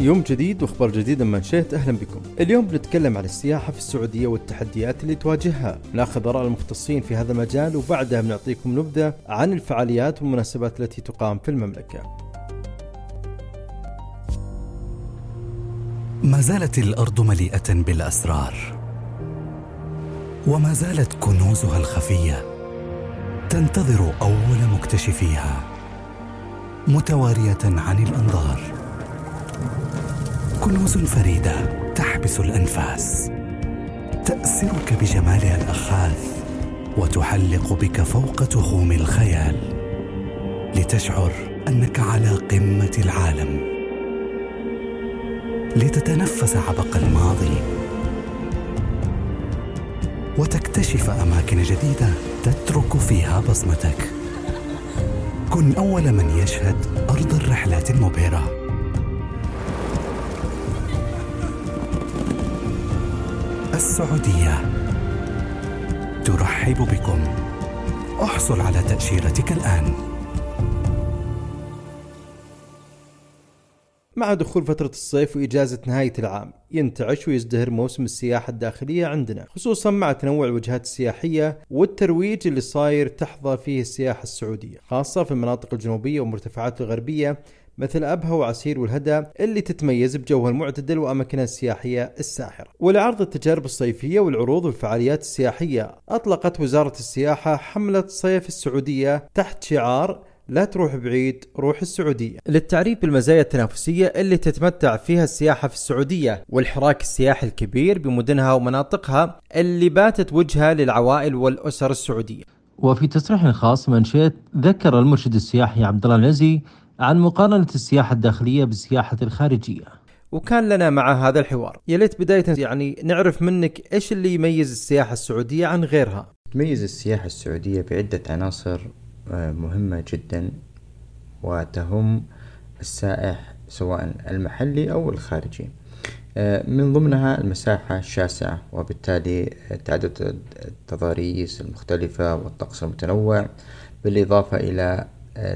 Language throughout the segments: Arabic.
يوم جديد واخبار جديده من منشات أهلا بكم. اليوم بنتكلم عن السياحة في السعودية والتحديات اللي تواجهها، ناخذ آراء المختصين في هذا المجال وبعدها بنعطيكم نبذة عن الفعاليات والمناسبات التي تقام في المملكة. ما زالت الأرض مليئة بالأسرار وما زالت كنوزها الخفية تنتظر أول مكتشفيها متوارية عن الأنظار كنوز فريده تحبس الأنفاس. تأسرك بجمالها الأخاذ وتحلق بك فوق تخوم الخيال لتشعر أنك على قمة العالم. لتتنفس عبق الماضي وتكتشف أماكن جديدة تترك فيها بصمتك. كن أول من يشهد أرض الرحلات المبهرة. السعودية. ترحب بكم. احصل على تأشيرتك الآن. مع دخول فترة الصيف وإجازة نهاية العام ينتعش ويزدهر موسم السياحة الداخلية عندنا خصوصا مع تنوع الوجهات السياحية والترويج اللي صاير تحظى فيه السياحة السعودية خاصة في المناطق الجنوبية والمرتفعات الغربية مثل أبها وعسير والهدى اللي تتميز بجوها المعتدل وأماكنها السياحية الساحرة. ولعرض التجارب الصيفية والعروض والفعاليات السياحية أطلقت وزارة السياحة حملة صيف السعودية تحت شعار لا تروح بعيد روح السعودية. للتعريف بالمزايا التنافسية اللي تتمتع فيها السياحة في السعودية والحراك السياحي الكبير بمدنها ومناطقها اللي باتت وجهة للعوائل والأسر السعودية. وفي تصريح خاص منشيت ذكر المرشد السياحي عبد الله العزي عن مقارنة السياحة الداخلية بالسياحة الخارجية. وكان لنا مع هذا الحوار. يا ليت بداية يعني نعرف منك إيش اللي يميز السياحة السعودية عن غيرها. تميز السياحة السعودية بعدة عناصر مهمة جدا وتهم السائح سواء المحلي أو الخارجي. من ضمنها المساحة الشاسعة وبالتالي تعدد التضاريس المختلفة والطقس المتنوع بالإضافة إلى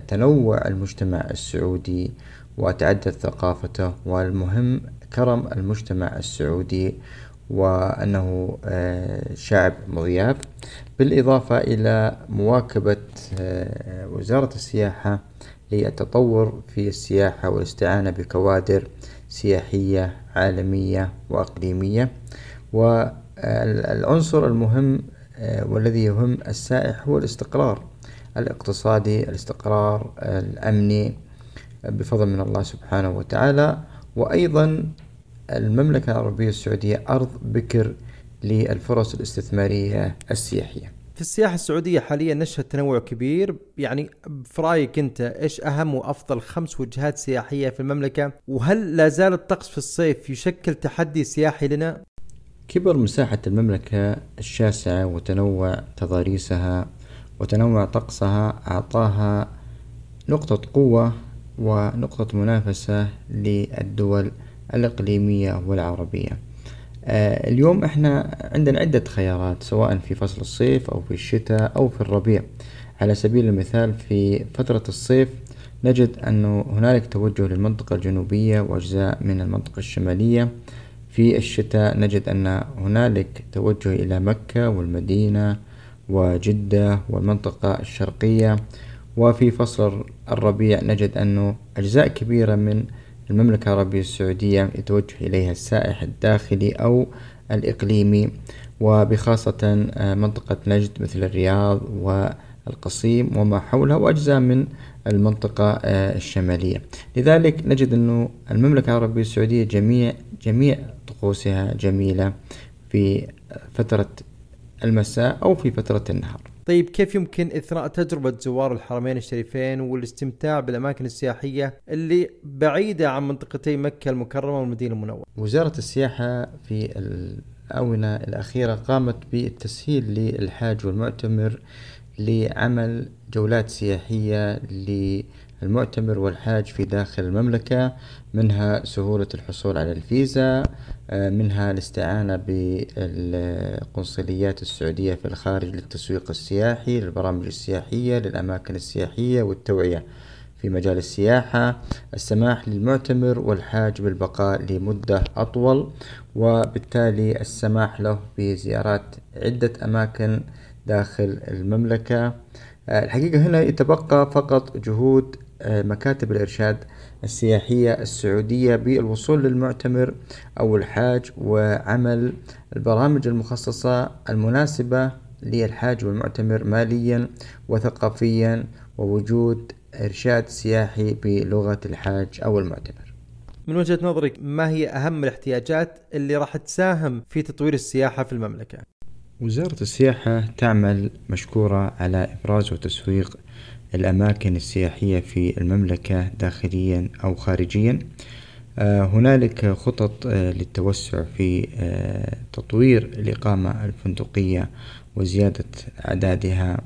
تنوع المجتمع السعودي وتعدد ثقافته والمهم كرم المجتمع السعودي وأنه شعب مضياف بالإضافة إلى مواكبة وزارة السياحة للتطور في السياحة والاستعانة بكوادر سياحية عالمية وأقليمية. والعنصر المهم والذي يهم السائح هو الاستقرار. الاقتصادي الاستقرار الأمني بفضل من الله سبحانه وتعالى. وأيضا المملكة العربية السعودية أرض بكر للفرص الاستثمارية السياحية. في السياحة السعودية حاليا نشهد تنوع كبير. يعني في رأيك أنت إيش أهم وأفضل خمس وجهات سياحية في المملكة؟ وهل لا زال الطقس في الصيف يشكل تحدي سياحي لنا؟ كبر مساحة المملكة الشاسعة وتنوع تضاريسها وتنوع طقسها أعطاها نقطة قوة ونقطة منافسة للدول الإقليمية والعربية. آه اليوم إحنا عندنا عدة خيارات سواء في فصل الصيف أو في الشتاء أو في الربيع. على سبيل المثال في فترة الصيف نجد أنه هنالك توجه للمنطقة الجنوبية وأجزاء من المنطقة الشمالية. في الشتاء نجد أن هنالك توجه إلى مكة والمدينة وجدة والمنطقة الشرقية. وفي فصل الربيع نجد أنه أجزاء كبيرة من المملكة العربية السعودية يتوجه إليها السائح الداخلي أو الإقليمي وبخاصة منطقة نجد مثل الرياض والقصيم وما حولها وأجزاء من المنطقة الشمالية. لذلك نجد أنه المملكة العربية السعودية جميع جميع طقوسها جميلة في فترة المساء أو في فترة النهار. طيب كيف يمكن إثراء تجربة زوار الحرمين الشريفين والاستمتاع بالأماكن السياحية اللي بعيدة عن منطقتي مكة المكرمة والمدينة المنورة؟ وزارة السياحة في الآونة الأخيرة قامت بالتسهيل للحاج والمعتمر لعمل جولات سياحية للمعتمر والحاج في داخل المملكة منها سهولة الحصول على الفيزا منها الاستعانة بالقنصليات السعودية في الخارج للتسويق السياحي للبرامج السياحية للأماكن السياحية والتوعية في مجال السياحة. السماح للمعتمر والحاج بالبقاء لمدة أطول وبالتالي السماح له بزيارات عدة أماكن داخل المملكة. الحقيقة هنا يتبقى فقط جهود مكاتب الإرشاد السياحية السعودية بالوصول للمعتمر أو الحاج وعمل البرامج المخصصة المناسبة للحاج والمعتمر ماليا وثقافيا ووجود إرشاد سياحي بلغة الحاج أو المعتمر من وجهة نظرك ما هي أهم الاحتياجات اللي راح تساهم في تطوير السياحة في المملكة؟ وزارة السياحة تعمل مشكورة على إبراز وتسويق الأماكن السياحية في المملكة داخليا أو خارجيا. آه، هنالك خطط آه، للتوسع في آه، تطوير الإقامة الفندقية وزيادة أعدادها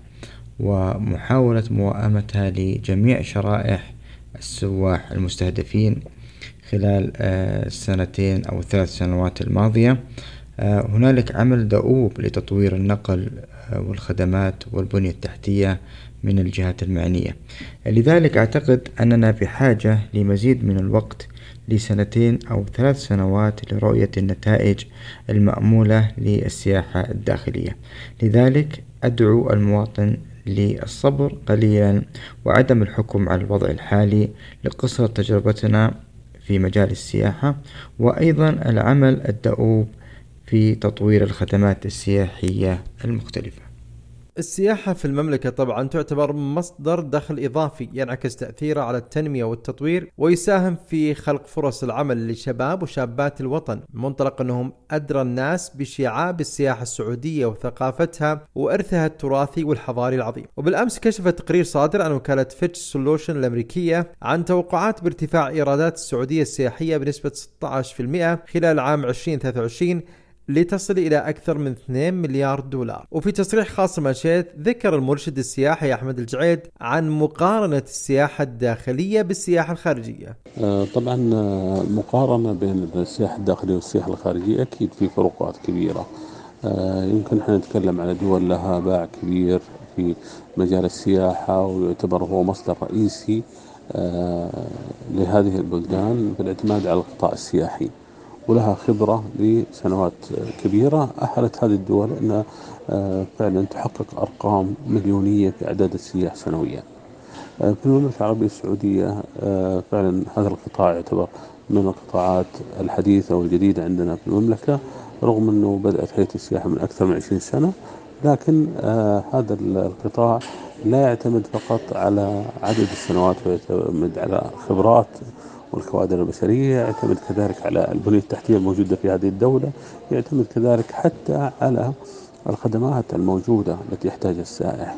ومحاولة موائمتها لجميع شرائح السواح المستهدفين خلال السنتين أو الثلاث سنوات الماضية. هنالك عمل دؤوب لتطوير النقل والخدمات والبنية التحتية من الجهات المعنية. لذلك أعتقد أننا بحاجة لمزيد من الوقت لسنتين أو ثلاث سنوات لرؤية النتائج المأمولة للسياحة الداخلية. لذلك أدعو المواطن للصبر قليلا وعدم الحكم على الوضع الحالي لقصر تجربتنا في مجال السياحة وأيضا العمل الدؤوب في تطوير الخدمات السياحية المختلفة. السياحة في المملكة طبعا تعتبر مصدر دخل إضافي ينعكس تأثيره على التنمية والتطوير ويساهم في خلق فرص العمل لشباب وشابات الوطن. منطلق أنهم أدرى الناس بشعاب السياحة السعودية وثقافتها وإرثها التراثي والحضاري العظيم. وبالأمس كشف تقرير صادر عن وكالة Fitch Solutions الأمريكية عن توقعات بارتفاع إيرادات السعودية السياحية بنسبة 16% خلال عام 2023 لتصل إلى أكثر من 2 مليار دولار. وفي تصريح خاص مانشيت ذكر المرشد السياحي أحمد الجعيد عن مقارنة السياحة الداخلية بالسياحة الخارجية. آه، طبعا المقارنة آه، بين السياحة الداخلية والسياحة الخارجية أكيد في فروقات كبيرة. آه، يمكن إحنا نتكلم على دول لها باع كبير في مجال السياحة ويعتبر هو مصدر رئيسي لهذه البلدان في الاعتماد على القطاع السياحي. ولها خبرة لسنوات كبيرة. أهلت هذه الدول أنها آه، فعلا تحقق أرقام مليونية في أعداد السياح سنويا. آه، في المملكة العربية السعودية آه، فعلا هذا القطاع يعتبر من القطاعات الحديثة والجديدة عندنا في المملكة رغم أنه بدأت هيئة السياحة من أكثر من 20 سنة. لكن هذا القطاع لا يعتمد فقط على عدد السنوات ويعتمد على خبرات والكوادر البشرية يعتمد كذلك على البنية التحتية الموجودة في هذه الدولة يعتمد كذلك حتى على الخدمات الموجودة التي يحتاجها السائح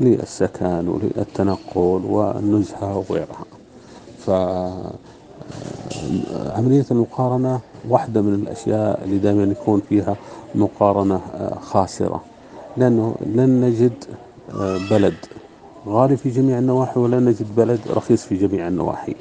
للسكن وللتنقل والنزهة وغيرها. فعملية المقارنة واحدة من الأشياء اللي دائما يكون فيها مقارنة خاسرة. لأنه لن نجد بلد غالي في جميع النواحي ولا نجد بلد رخيص في جميع النواحي.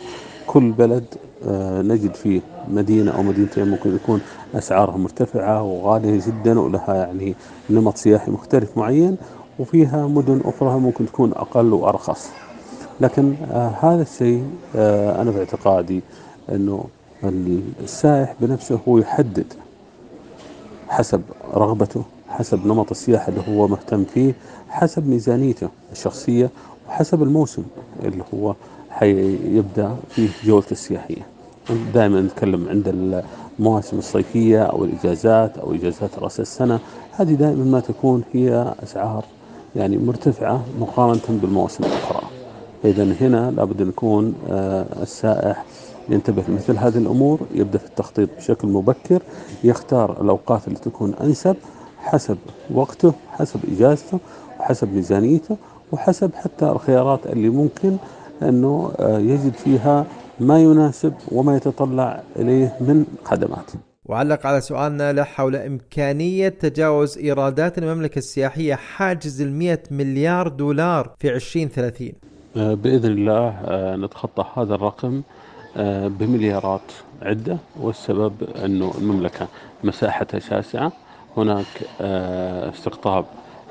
كل بلد آه، نجد فيه مدينة أو مدينتين ممكن يكون أسعارها مرتفعة وغالية جدا ولها يعني نمط سياحي مختلف معين وفيها مدن أخرى ممكن تكون أقل وأرخص. لكن آه هذا الشيء آه أنا باعتقادي أنه السائح بنفسه هو يحدد حسب رغبته حسب نمط السياحة اللي هو مهتم فيه حسب ميزانيته الشخصية وحسب الموسم اللي هو حيبدأ فيه جولته السياحية. دائما نتكلم عند المواسم الصيفية أو الإجازات أو إجازات رأس السنة. هذه دائما ما تكون هي أسعار يعني مرتفعة مقارنة بالمواسم الأخرى. إذا هنا لابد أن يكون آه، السائح ينتبه لمثل هذه الأمور يبدأ في التخطيط بشكل مبكر يختار الأوقات اللي تكون أنسب حسب وقته حسب إجازته وحسب ميزانيته وحسب حتى الخيارات اللي ممكن أنه آه، يجد فيها ما يناسب وما يتطلع إليه من خدمات. وعلق على سؤالنا له حول إمكانية تجاوز إيرادات المملكة السياحية حاجز المئة مليار دولار في 2030 آه، بإذن الله آه، نتخطى هذا الرقم بمليارات عدة والسبب أنه المملكة مساحتها شاسعة. هناك استقطاب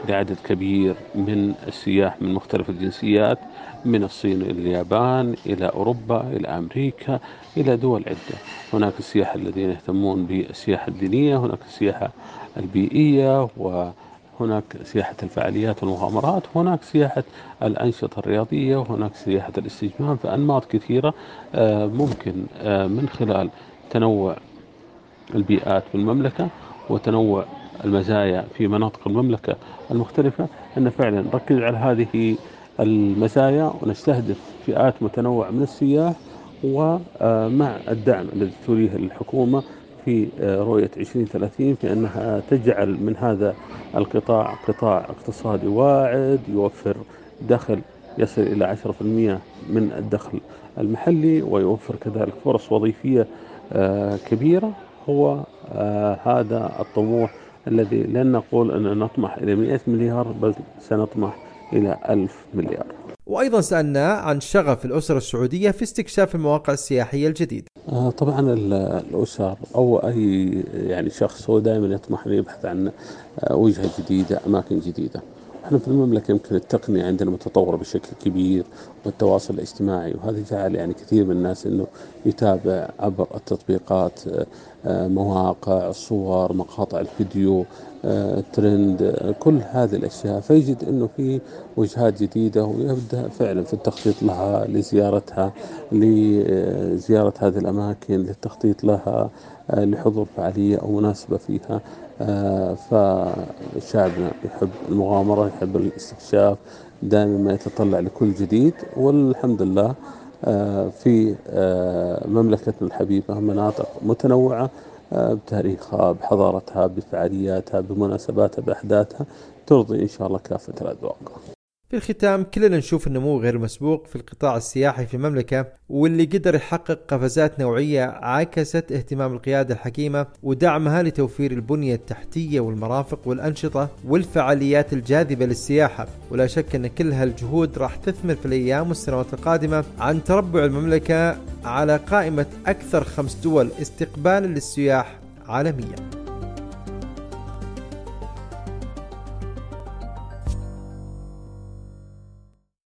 لعدد كبير من السياح من مختلف الجنسيات من الصين إلى اليابان إلى أوروبا إلى أمريكا إلى دول عدة. هناك السياح الذين يهتمون بالسياحة الدينية هناك السياحة البيئية وهناك سياحة الفعاليات والمغامرات هناك سياحة الأنشطة الرياضية وهناك سياحة الاستجمام فأنماط كثيرة آه، ممكن آه، من خلال تنوع البيئات بالمملكة وتنوع المزايا في مناطق المملكة المختلفة أن فعلا نركز على هذه المزايا ونستهدف فئات متنوعة من السياح ومع الدعم الذي توليه الحكومة في رؤية 2030 في أنها تجعل من هذا القطاع قطاع اقتصادي واعد يوفر دخل يصل إلى 10% من الدخل المحلي ويوفر كذلك فرص وظيفية آه، كبيرة. هو آه، هذا الطموح الذي لن نقول أن نطمح إلى 100 مليار بل سنطمح إلى 1000 مليار. وأيضا سألنا عن شغف الأسرة السعودية في استكشاف المواقع السياحية الجديدة آه، طبعا الأسر أو أي يعني شخص هو دائما يطمح أن يبحث عن آه، وجهة جديدة أماكن جديدة. إحنا في المملكة يمكن التقنية عندنا متطورة بشكل كبير والتواصل الاجتماعي وهذا جعل يعني كثير من الناس إنه يتابع عبر التطبيقات آه، مواقع صور مقاطع الفيديو آه، ترند آه، كل هذه الأشياء. فيجد إنه في وجهات جديدة ويبدأ فعلا في التخطيط لها لزيارتها لزيارة هذه الأماكن للتخطيط لها لحضور فعالية أو مناسبة فيها. فشعبنا يحب المغامرة يحب الاستكشاف دائما ما يتطلع لكل جديد. والحمد لله آه، في آه، مملكتنا الحبيبة مناطق متنوعة آه، بتاريخها بحضارتها بفعالياتها بمناسباتها بأحداثها ترضي إن شاء الله كافة الأذواق. في الختام كلنا نشوف النمو غير مسبوق في القطاع السياحي في المملكة واللي قدر يحقق قفزات نوعية عاكست اهتمام القيادة الحكيمة ودعمها لتوفير البنية التحتية والمرافق والأنشطة والفعاليات الجاذبة للسياحة. ولا شك أن كل هالجهود راح تثمر في الأيام والسنوات القادمة عن تربع المملكة على قائمة أكثر خمس دول استقبالا للسياح عالمياً.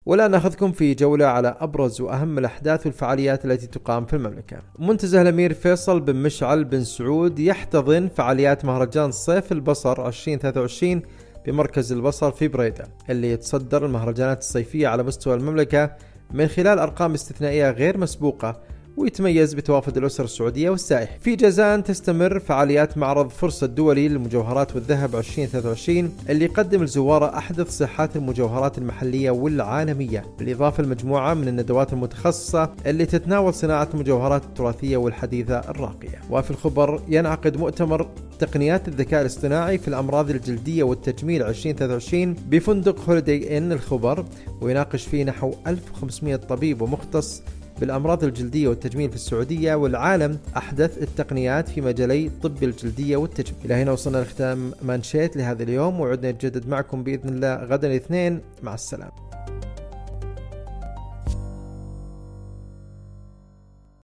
والآن ناخذكم في جولة على أبرز وأهم الأحداث والفعاليات التي تقام في المملكة. منتزه الأمير فيصل بن مشعل بن سعود يحتضن فعاليات مهرجان صيف البصر 2023 بمركز البصر في بريدة اللي يتصدر المهرجانات الصيفية على مستوى المملكة من خلال أرقام استثنائية غير مسبوقة ويتميز بتوافد الأسر السعودية والسائح. في جازان تستمر فعاليات معرض فرصة الدولي للمجوهرات والذهب 2023 اللي يقدم لزواره أحدث صحات المجوهرات المحلية والعالمية. بالإضافة لمجموعة من الندوات المتخصصة اللي تتناول صناعة المجوهرات التراثية والحديثة الراقية. وفي الخبر ينعقد مؤتمر تقنيات الذكاء الاصطناعي في الأمراض الجلدية والتجميل 2023 بفندق هوليدي إن الخبر ويناقش فيه نحو 1500 طبيب ومختص بالأمراض الجلدية والتجميل في السعودية والعالم أحدث التقنيات في مجالي الطب الجلدية والتجميل. إلى هنا وصلنا لختام مانشيت لهذا اليوم وعدنا نتجدد معكم بإذن الله غدا الاثنين. مع السلامة.